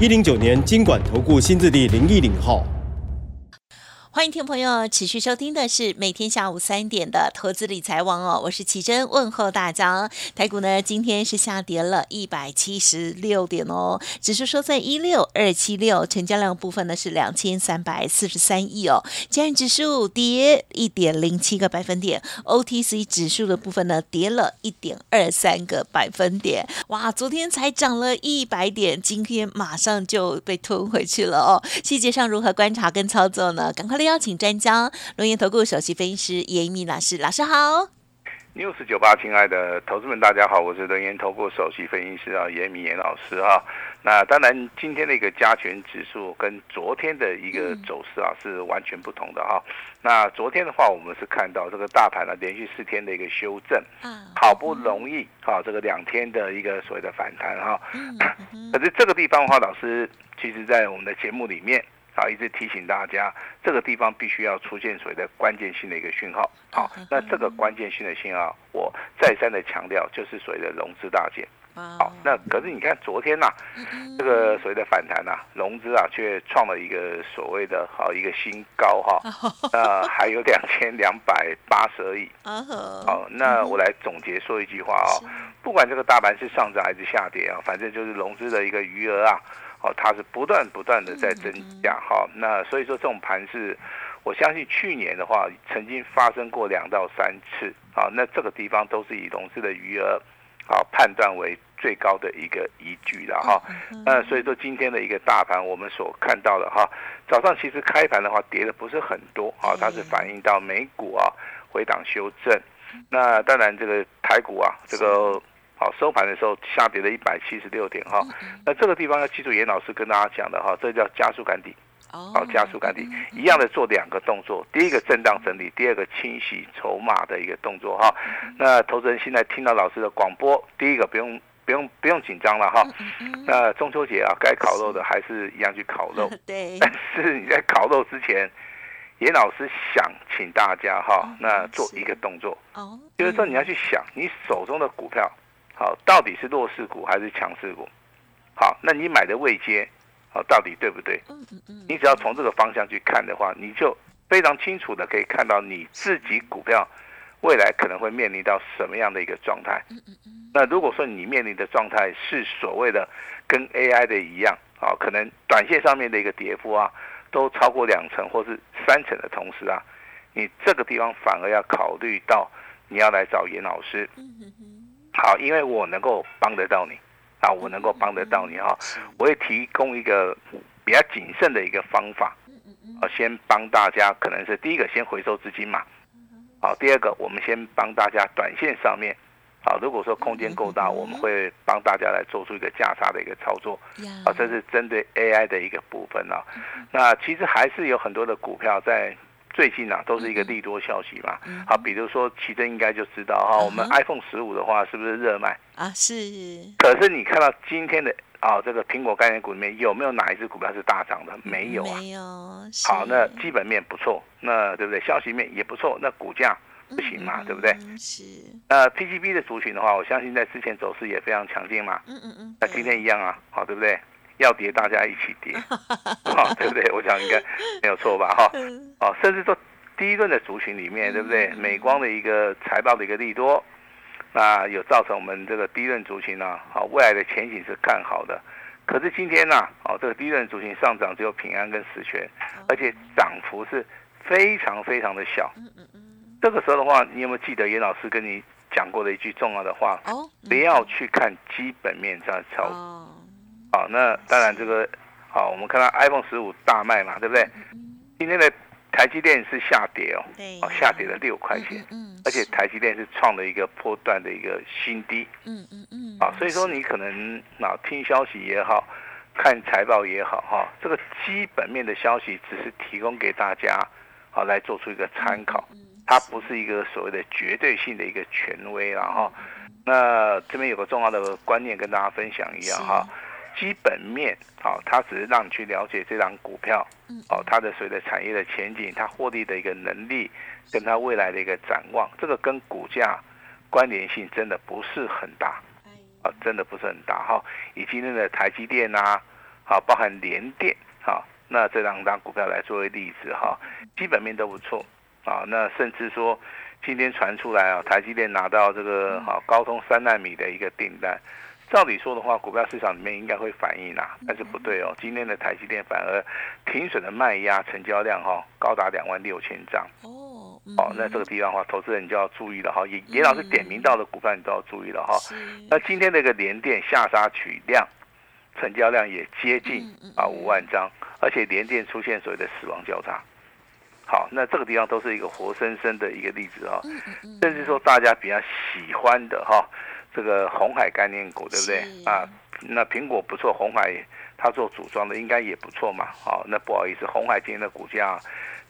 一零九年金管投顾新字第零一零号。欢迎听众朋友持续收听的是每天下午三点的投资理财网哦，我是奇珍问候大家。台股呢今天是下跌了一百七十六点哦，指数收在一六二七六，成交量部分呢是两千三百四十三亿哦。加元指数跌一点零七个百分点，OTC 指数的部分呢跌了一点二三个百分点。哇，昨天才涨了一百点，今天马上就被吞回去了哦。细节上如何观察跟操作呢？赶快来。邀请专家，龙岩投顾首席分析师严明老师，老师好。news 九八，亲爱的投资们，大家好，我是龙岩投顾首席分析师啊，严明严老师啊。那当然，今天的一个加权指数跟昨天的一个走势啊是完全不同的哈。那昨天的话，我们是看到这个大盘呢连续四天的一个修正，好不容易哈这个两天的一个所谓的反弹哈。可是这个地方的话，老师其实在我们的节目里面。啊，一直提醒大家，这个地方必须要出现所谓的关键性的一个讯号。好，那这个关键性的信号，我再三的强调，就是所谓的融资大减。好，那可是你看昨天呐，这个所谓的反弹呐，融资啊却创了一个所谓的好一个新高哈，那还有两千两百八十而已。好，那我来总结说一句话啊，不管这个大盘是上涨还是下跌啊，反正就是融资的一个余额啊。哦，它是不断不断的在增加，哈，那所以说这种盘是，我相信去年的话曾经发生过两到三次，啊，那这个地方都是以融资的余额，啊判断为最高的一个依据了哈，那所以说今天的一个大盘我们所看到的哈，早上其实开盘的话跌的不是很多，啊，它是反映到美股啊回档修正，那当然这个台股啊这个。好，收盘的时候下跌了一百七十六点哈，那这个地方要记住严老师跟大家讲的哈，这叫加速赶底，好，加速赶底，一样的做两个动作，第一个震荡整理，第二个清洗筹码的一个动作哈。那投资人现在听到老师的广播，第一个不用不用不用紧张了哈。那中秋节啊，该烤肉的还是一样去烤肉，对。但是你在烤肉之前，严老师想请大家哈，那做一个动作，哦，就是说你要去想你手中的股票。好，到底是弱势股还是强势股？好，那你买的位阶，好，到底对不对？嗯嗯嗯。你只要从这个方向去看的话，你就非常清楚的可以看到你自己股票未来可能会面临到什么样的一个状态。嗯嗯嗯。那如果说你面临的状态是所谓的跟 AI 的一样，啊，可能短线上面的一个跌幅啊，都超过两成或是三成的同时啊，你这个地方反而要考虑到你要来找严老师。好，因为我能够帮得到你，啊，我能够帮得到你啊，我会提供一个比较谨慎的一个方法，啊，先帮大家可能是第一个先回收资金嘛，好，第二个我们先帮大家短线上面，好，如果说空间够大，我们会帮大家来做出一个价差的一个操作，啊，这是针对 AI 的一个部分啊，那其实还是有很多的股票在。最近啊，都是一个利多消息嘛。好，比如说奇珍应该就知道哈，我们 iPhone 十五的话是不是热卖啊？是。可是你看到今天的啊，这个苹果概念股里面有没有哪一只股票是大涨的？没有啊。没有。好，那基本面不错，那对不对？消息面也不错，那股价不行嘛，对不对？是。那，PGB 的族群的话，我相信在之前走势也非常强劲嘛。嗯嗯嗯。那今天一样啊，好，对不对？要跌，大家一起跌，好，对不对？我想应该没有错吧，哈，哦，甚至说第一轮的族群里面，对不对？美光的一个财报的一个利多，那有造成我们这个第一轮族群呢，好，未来的前景是看好的。可是今天呢，哦，这个第一轮族群上涨只有平安跟实权，而且涨幅是非常非常的小。嗯嗯嗯。这个时候的话，你有没有记得严老师跟你讲过的一句重要的话？哦，不要去看基本面在操。好，那当然这个好，我们看到 iPhone 十五大卖嘛，对不对？今天的台积电是下跌哦，哦下跌了六块钱，嗯，而且台积电是创了一个波段的一个新低，嗯嗯嗯，啊，所以说你可能啊听消息也好，看财报也好哈，这个基本面的消息只是提供给大家，好来做出一个参考，它不是。一个所谓的绝对性的一个权威了哈。那这边有个重要的观念跟大家分享一样哈，基本面好，它只是让你去了解这张股票，哦，它的所谓的产业的前景，它获利的一个能力，跟它未来的一个展望，这个跟股价关联性真的不是很大。啊，真的不是很大哈。以今天的台积电呐，好，包含联电，好，那这两张股票来作为例子哈，基本面都不错啊。那甚至说，今天传出来啊，台积电拿到这个好高通三纳米的一个订单，照理说的话，股票市场里面应该会反应啦，但是不对哦。今天的台积电反而停损的卖压，成交量哈高达两万六千张。哦，那这个地方的话，投资人就要注意了哈。也严老师点名到的股票，你都要注意了哈。那今天那个连电下杀取量，成交量也接近啊五万张，而且连电出现所谓的死亡交叉。好，那这个地方都是一个活生生的一个例子哈。甚至说大家比较喜欢的哈，这个红海概念股对不对啊？那苹果不错，红海它做组装的应该也不错嘛。好，那不好意思，红海今天的股价。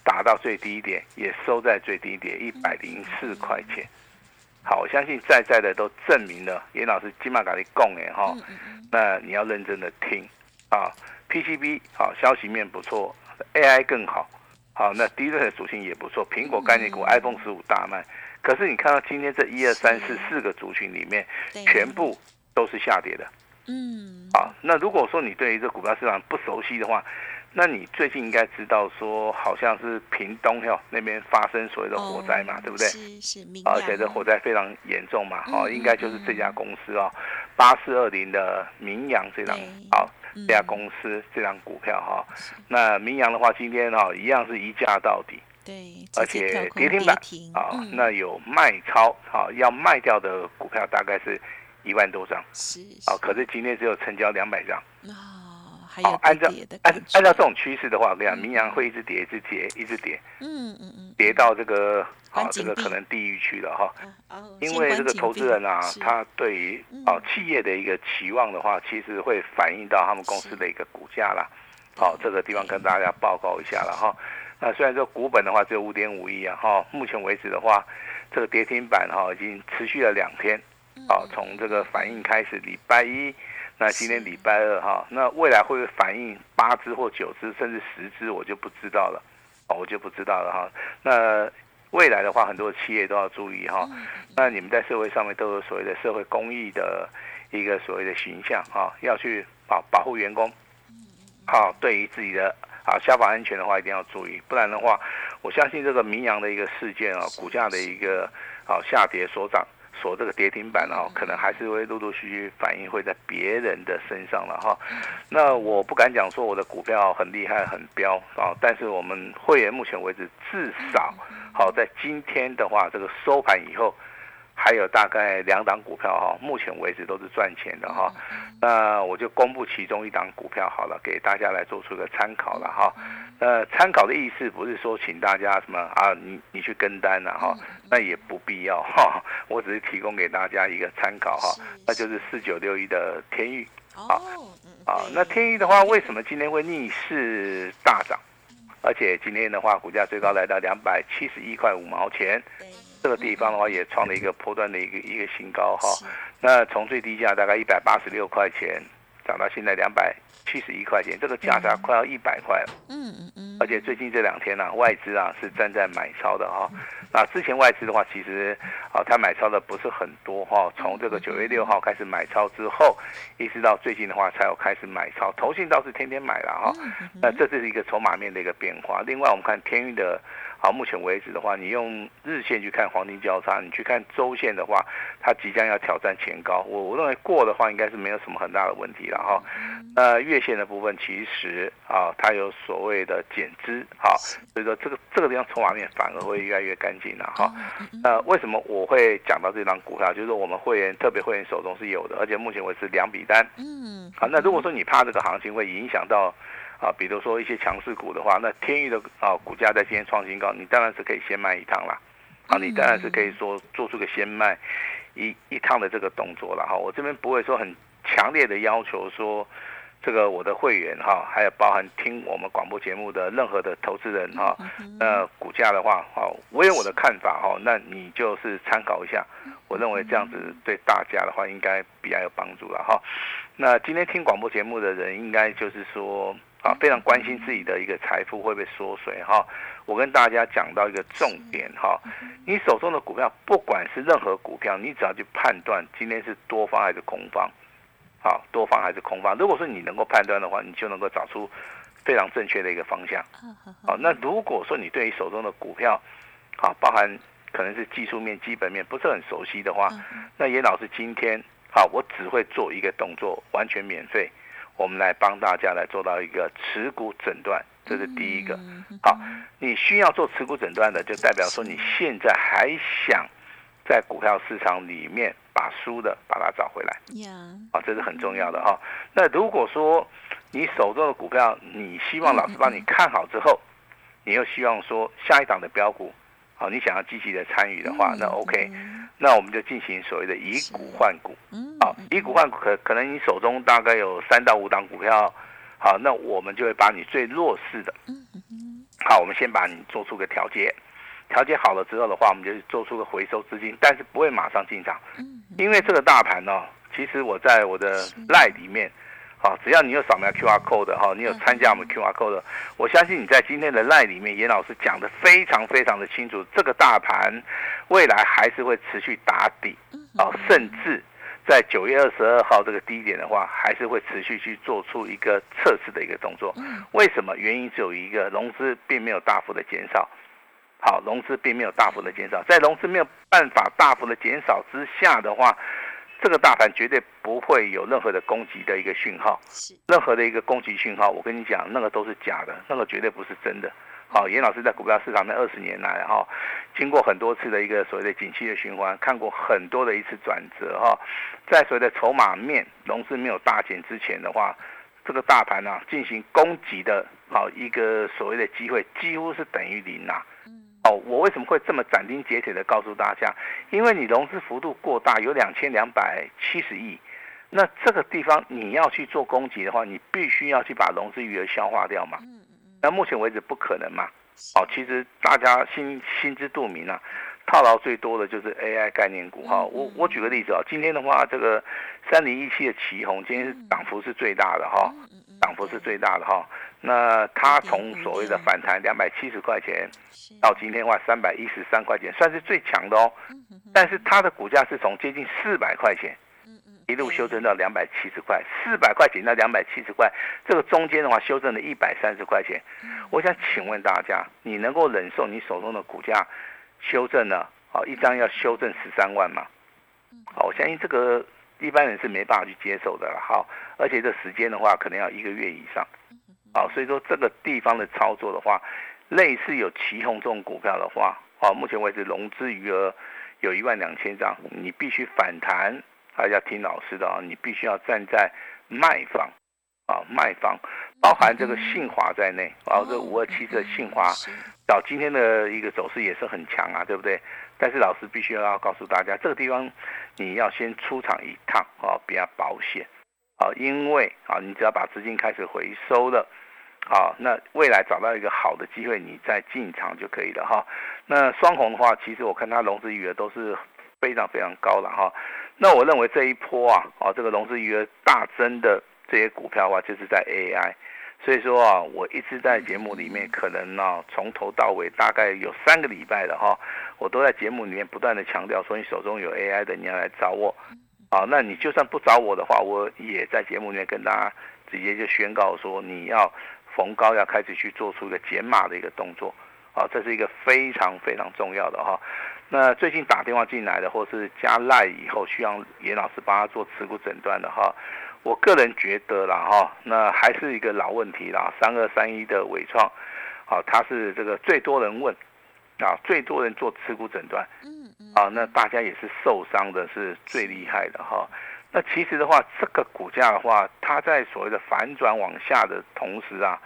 打到最低点，也收在最低点一百零四块钱。好，我相信在在的都证明了严老师金马咖喱供哎哈。那你要认真的听啊，PCB 好，消息面不错，AI 更好，好，那低润的属性也不错，苹果概念股 iPhone 十五大卖。可是你看到今天这一二三四四个族群里面，全部都是下跌的。嗯。好，那如果说你对于这股票市场不熟悉的话，那你最近应该知道说，好像是屏东哟那边发生所谓的火灾嘛，对不对？是是，而且这火灾非常严重嘛，哦，应该就是这家公司哦，八四二零的明阳这张，好，这家公司这张股票哈，那明阳的话，今天哈一样是一价到底，对，而且跌停板啊，那有卖超啊，要卖掉的股票大概是一万多张，是，啊，可是今天只有成交两百张。好，按照按按照这种趋势的话，我跟你讲，明阳会一直跌，一直跌，一直跌，嗯嗯嗯，跌到这个啊，这个可能地狱去了哈。因为这个投资人啊，他对于啊企业的一个期望的话，其实会反映到他们公司的一个股价啦。好，这个地方跟大家报告一下了哈。那虽然说股本的话只有五点五亿啊，哈，目前为止的话，这个跌停板哈已经持续了两天，好，从这个反应开始，礼拜一。那今天礼拜二哈，那未来会不会反应八只或九只甚至十只，我就不知道了，哦，我就不知道了哈。那未来的话，很多企业都要注意哈。那你们在社会上面都有所谓的社会公益的一个所谓的形象哈，要去保保护员工。好，对于自己的啊消防安全的话，一定要注意，不然的话，我相信这个明阳的一个事件啊，股价的一个啊下跌所涨。锁这个跌停板啊，可能还是会陆陆续续反映会在别人的身上了哈。那我不敢讲说我的股票很厉害很彪啊，但是我们会员目前为止至少好在今天的话，这个收盘以后。还有大概两档股票哈，目前为止都是赚钱的哈。那我就公布其中一档股票好了，给大家来做出一个参考了哈。那，参考的意思不是说请大家什么啊，你你去跟单了哈，那也不必要哈。我只是提供给大家一个参考哈，那就是四九六一的天域。哦，啊，那天域的话，为什么今天会逆势大涨？而且今天的话，股价最高来到两百七十一块五毛钱。这个地方的话也创了一个波段的一个一个新高哈，那从最低价大概一百八十六块钱涨到现在两百七十一块钱，这个价差快要一百块了。嗯嗯嗯。而且最近这两天呢，外资啊是站在买超的哈。那之前外资的话，其实啊他买超的不是很多哈。从这个九月六号开始买超之后，一直到最近的话才有开始买超。投信倒是天天买了哈。那这是一个筹码面的一个变化。另外我们看天运的。好，目前为止的话，你用日线去看黄金交叉，你去看周线的话，它即将要挑战前高。我我认为过的话，应该是没有什么很大的问题了哈。那月线的部分，其实啊，它有所谓的减资，好，所以说这个这个地方筹码面反而会越来越干净了哈。那为什么我会讲到这张股票？就是我们会员特别会员手中是有的，而且目前为止两笔单。嗯。好，那如果说你怕这个行情会影响到。啊，比如说一些强势股的话，那天域的啊股价在今天创新高，你当然是可以先卖一趟啦。啊，你当然是可以说做出个先卖一一趟的这个动作了哈。我这边不会说很强烈的要求说这个我的会员哈，还有包含听我们广播节目的任何的投资人哈，那股价的话，好，我有我的看法哈，那你就是参考一下。我认为这样子对大家的话，应该比较有帮助了哈。那今天听广播节目的人，应该就是说啊，非常关心自己的一个财富会不会缩水哈。我跟大家讲到一个重点哈，你手中的股票，不管是任何股票，你只要去判断今天是多方还是空方。好，多方还是空方？如果说你能够判断的话，你就能够找出非常正确的一个方向。好，那如果说你对于手中的股票，好，包含可能是技术面、基本面不是很熟悉的话，那严老师今天好，我只会做一个动作，完全免费，我们来帮大家来做到一个持股诊断，这是第一个。好，你需要做持股诊断的，就代表说你现在还想在股票市场里面。把输的把它找回来，啊，这是很重要的哈。那如果说你手中的股票，你希望老师帮你看好之后，你又希望说下一档的标股，好，你想要积极的参与的话，那 OK，那我们就进行所谓的以股换股，嗯好，以股换股可可能你手中大概有三到五档股票，好，那我们就会把你最弱势的，好，我们先把你做出个调节。调节好了之后的话，我们就做出个回收资金，但是不会马上进场，因为这个大盘呢，其实我在我的赖里面，好，只要你有扫描 Q R code 的哈，你有参加我们 Q R code 的，我相信你在今天的 line 里面，严老师讲的非常非常的清楚，这个大盘未来还是会持续打底，啊，甚至在九月二十二号这个低点的话，还是会持续去做出一个测试的一个动作。为什么？原因只有一个，融资并没有大幅的减少。好，融资并没有大幅的减少，在融资没有办法大幅的减少之下的话，这个大盘绝对不会有任何的攻击的一个讯号，任何的一个攻击讯号，我跟你讲，那个都是假的，那个绝对不是真的。好，严老师在股票市场那二十年来哈，经过很多次的一个所谓的景气的循环，看过很多的一次转折哈，在所谓的筹码面融资没有大减之前的话，这个大盘呢进行攻击的，好一个所谓的机会几乎是等于零呐。哦，我为什么会这么斩钉截铁的告诉大家？因为你融资幅度过大，有两千两百七十亿，那这个地方你要去做攻击的话，你必须要去把融资余额消化掉嘛。那目前为止不可能嘛。哦，其实大家心心知肚明啊，套牢最多的就是 AI 概念股哈。我我举个例子啊，今天的话，这个三零一七的旗红，今天是涨幅是最大的哈，涨幅是最大的哈。那它从所谓的反弹两百七十块钱，到今天的话三百一十三块钱，算是最强的哦。但是它的股价是从接近四百块钱，一路修正到两百七十块，四百块钱到两百七十块，这个中间的话修正了一百三十块钱。我想请问大家，你能够忍受你手中的股价修正呢？好，一张要修正十三万吗？好，我相信这个一般人是没办法去接受的了。好，而且这时间的话，可能要一个月以上。好，所以说这个地方的操作的话，类似有旗红这种股票的话，啊，目前为止融资余额有一万两千张，你必须反弹，还要听老师的啊，你必须要站在卖方，啊，卖方，包含这个信华在内，啊，这五二七的信华，到今天的一个走势也是很强啊，对不对？但是老师必须要告诉大家，这个地方你要先出场一趟啊，比较保险，啊，因为啊，你只要把资金开始回收了。好，那未来找到一个好的机会，你再进场就可以了哈。那双红的话，其实我看它融资余额都是非常非常高的哈。那我认为这一波啊，啊这个融资余额大增的这些股票的话，就是在 AI。所以说啊，我一直在节目里面，可能呢从头到尾大概有三个礼拜的哈，我都在节目里面不断的强调说，你手中有 AI 的，你要来找我。好，那你就算不找我的话，我也在节目里面跟大家直接就宣告说，你要。逢高要开始去做出一个减码的一个动作，啊，这是一个非常非常重要的哈。那最近打电话进来的，或是加赖以后需要严老师帮他做持股诊断的哈，我个人觉得啦哈，那还是一个老问题啦，三二三一的伟创，好，他是这个最多人问，啊，最多人做持股诊断，嗯嗯，啊，那大家也是受伤的是最厉害的哈。那其实的话，这个股价的话，它在所谓的反转往下的同时啊，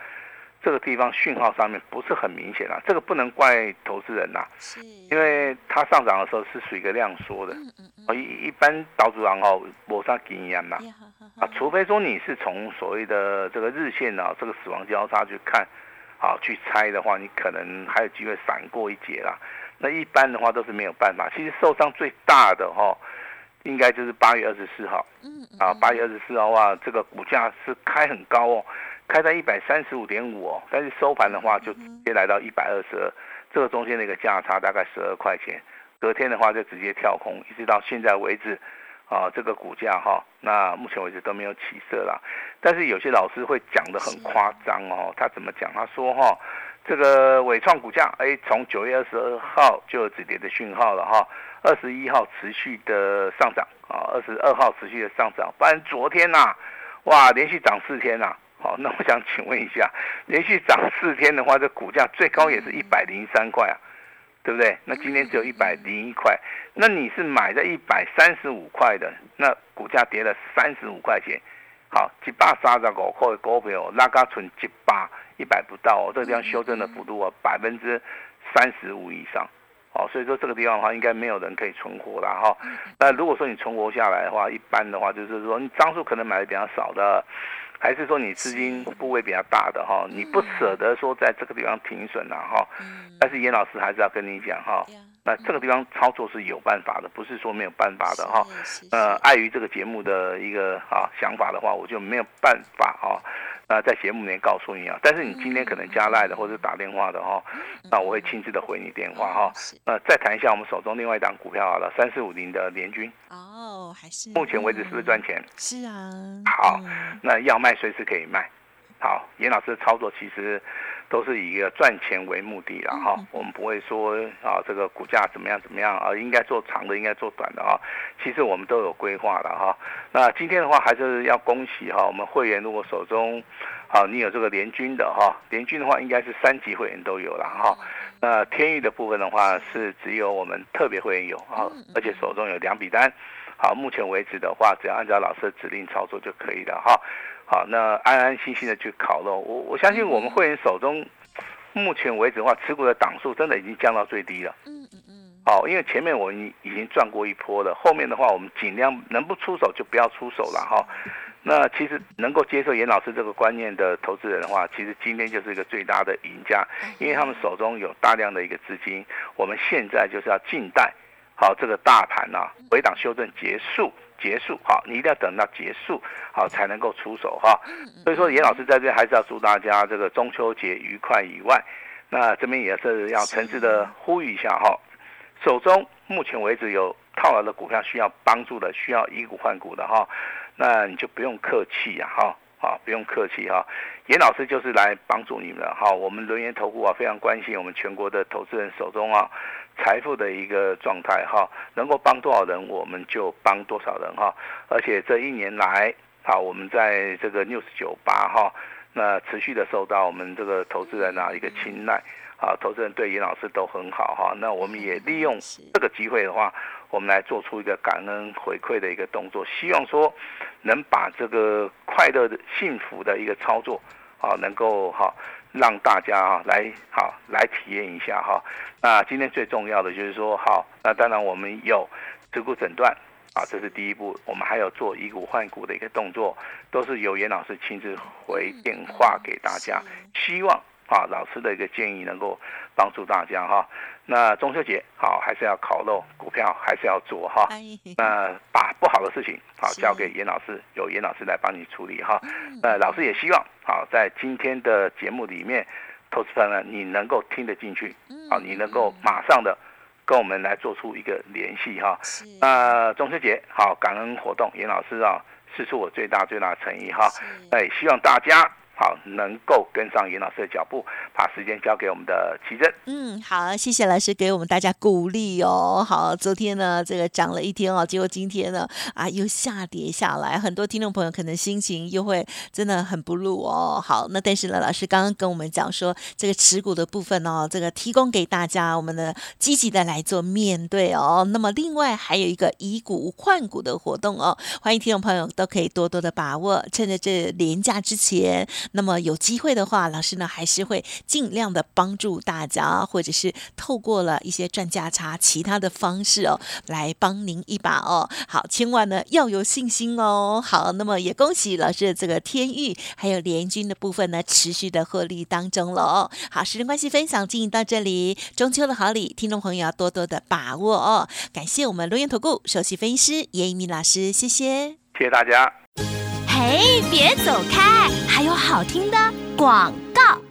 这个地方讯号上面不是很明显啊。这个不能怪投资人呐，是，因为它上涨的时候是属于一个量缩的，哦一一般导主人哦，没啥经验嘛，啊，除非说你是从所谓的这个日线啊，这个死亡交叉去看，好去猜的话，你可能还有机会闪过一劫啦。那一般的话都是没有办法。其实受伤最大的哈，应该就是八月二十四号。嗯。啊，八月二十四号啊，这个股价是开很高哦，开在一百三十五点五哦，但是收盘的话就直接来到一百二十二，这个中间的一个价差大概十二块钱。隔天的话就直接跳空，一直到现在为止，啊，这个股价哈，那目前为止都没有起色啦。但是有些老师会讲的很夸张哦，他怎么讲？他说哈，这个伟创股价，哎，从九月二十二号就有止跌的讯号了哈，二十一号持续的上涨啊，二十二号持续的上涨，不然昨天呐，哇，连续涨四天呐。好，那我想请问一下，连续涨四天的话，这股价最高也是一百零三块啊。对不对？那今天只有一百零一块，那你是买在一百三十五块的，那股价跌了三十五块钱，好，一百三十五块的股票拉高存一百一百不到哦，这个地方修正的幅度啊百分之三十五以上，哦，所以说这个地方的话应该没有人可以存活了哈。那如果说你存活下来的话，一般的话就是说你张数可能买的比较少的。还是说你资金部位比较大的哈，你不舍得说在这个地方停损了哈，但是严老师还是要跟你讲哈，那这个地方操作是有办法的，不是说没有办法的哈。呃，碍于这个节目的一个啊想法的话，我就没有办法哈。那在节目里面告诉你啊，但是你今天可能加赖的或者打电话的哈，那我会亲自的回你电话哈。那再谈一下我们手中另外一档股票好了，三四五零的联军。哦，还是目前为止是不是赚钱？是啊。好，那要卖随时可以卖。好，严老师的操作其实。都是以一个赚钱为目的了哈，我们不会说啊这个股价怎么样怎么样啊，应该做长的，应该做短的啊，其实我们都有规划了哈。那今天的话还是要恭喜哈，我们会员如果手中好你有这个联军的哈，联军的话应该是三级会员都有了哈。那天域的部分的话是只有我们特别会员有啊，而且手中有两笔单。好，目前为止的话，只要按照老师的指令操作就可以了哈。好，那安安心心的去烤肉。我我相信我们会员手中，目前为止的话，持股的档数真的已经降到最低了。嗯嗯嗯。好，因为前面我们已经赚过一波了，后面的话我们尽量能不出手就不要出手了哈。那其实能够接受严老师这个观念的投资人的话，其实今天就是一个最大的赢家，因为他们手中有大量的一个资金。我们现在就是要静待，好这个大盘啊回档修正结束。结束好，你一定要等到结束好才能够出手哈。所以说，严老师在这还是要祝大家这个中秋节愉快以外，那这边也是要诚挚的呼吁一下哈。手中目前为止有套牢的股票需要帮助的，需要以股换股的哈，那你就不用客气呀哈，好不用客气哈。严老师就是来帮助你们的哈。我们轮研投顾啊，非常关心我们全国的投资人手中啊。财富的一个状态哈，能够帮多少人，我们就帮多少人哈。而且这一年来，好，我们在这个 news 九八哈，那持续的受到我们这个投资人啊一个青睐，啊，投资人对严老师都很好哈。那我们也利用这个机会的话，我们来做出一个感恩回馈的一个动作，希望说能把这个快乐的、幸福的一个操作啊，能够哈。让大家啊来好来体验一下哈，那今天最重要的就是说好，那当然我们有持股诊断啊，这是第一步，我们还有做以股换股的一个动作，都是由严老师亲自回电话给大家，希望啊老师的一个建议能够帮助大家哈。那中秋节好，还是要烤肉，股票还是要做哈。那把不好的事情好交给严老师，由严老师来帮你处理哈。那老师也希望好在今天的节目里面，投资朋友你能够听得进去，好，你能够马上的跟我们来做出一个联系哈。那中秋节好，感恩活动，严老师啊，是出我最大最大的诚意哈。那也希望大家。好，能够跟上严老师的脚步，把时间交给我们的奇珍。嗯，好，谢谢老师给我们大家鼓励哦。好，昨天呢，这个涨了一天哦，结果今天呢，啊，又下跌下来，很多听众朋友可能心情又会真的很不入哦。好，那但是呢，老师刚刚跟我们讲说，这个持股的部分哦，这个提供给大家，我们的积极的来做面对哦。那么另外还有一个以股换股的活动哦，欢迎听众朋友都可以多多的把握，趁着这廉价之前。那么有机会的话，老师呢还是会尽量的帮助大家，或者是透过了一些赚价差其他的方式哦，来帮您一把哦。好，千万呢要有信心哦。好，那么也恭喜老师的这个天域还有联军的部分呢，持续的获利当中了哦。好，时间关系，分享进行到这里，中秋的好礼，听众朋友要多多的把握哦。感谢我们罗源投顾首席分析师叶一鸣老师，谢谢，谢谢大家。嘿，别走开，还有好听的广告。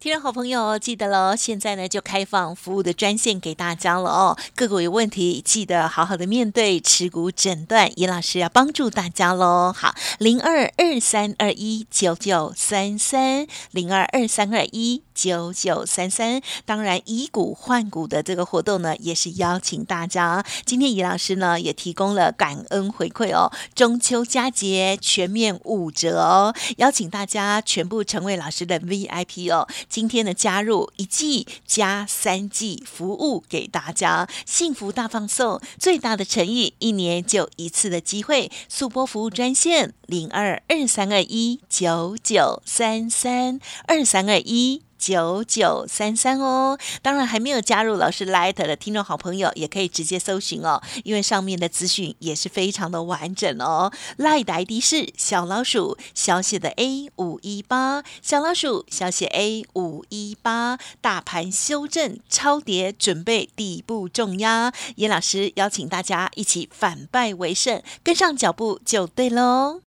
听众好朋友记得喽，现在呢就开放服务的专线给大家了哦。个股有问题，记得好好的面对持股诊断，尹老师要帮助大家喽。好，零二二三二一九九三三，零二二三二一九九三三。当然，以股换股的这个活动呢，也是邀请大家。今天严老师呢也提供了感恩回馈哦，中秋佳节全面五折哦，邀请大家全部成为老师的 VIP 哦。今天的加入一季加三季服务给大家，幸福大放送，最大的诚意，一年就一次的机会，速播服务专线零二二三二一九九三三二三二一。九九三三哦，当然还没有加入老师 Light 的听众好朋友，也可以直接搜寻哦，因为上面的资讯也是非常的完整哦。Light 的 ID 是小老鼠小写的 A 五一八，小老鼠小写 A 五一八，大盘修正超跌，准备底部重压，严老师邀请大家一起反败为胜，跟上脚步就对喽。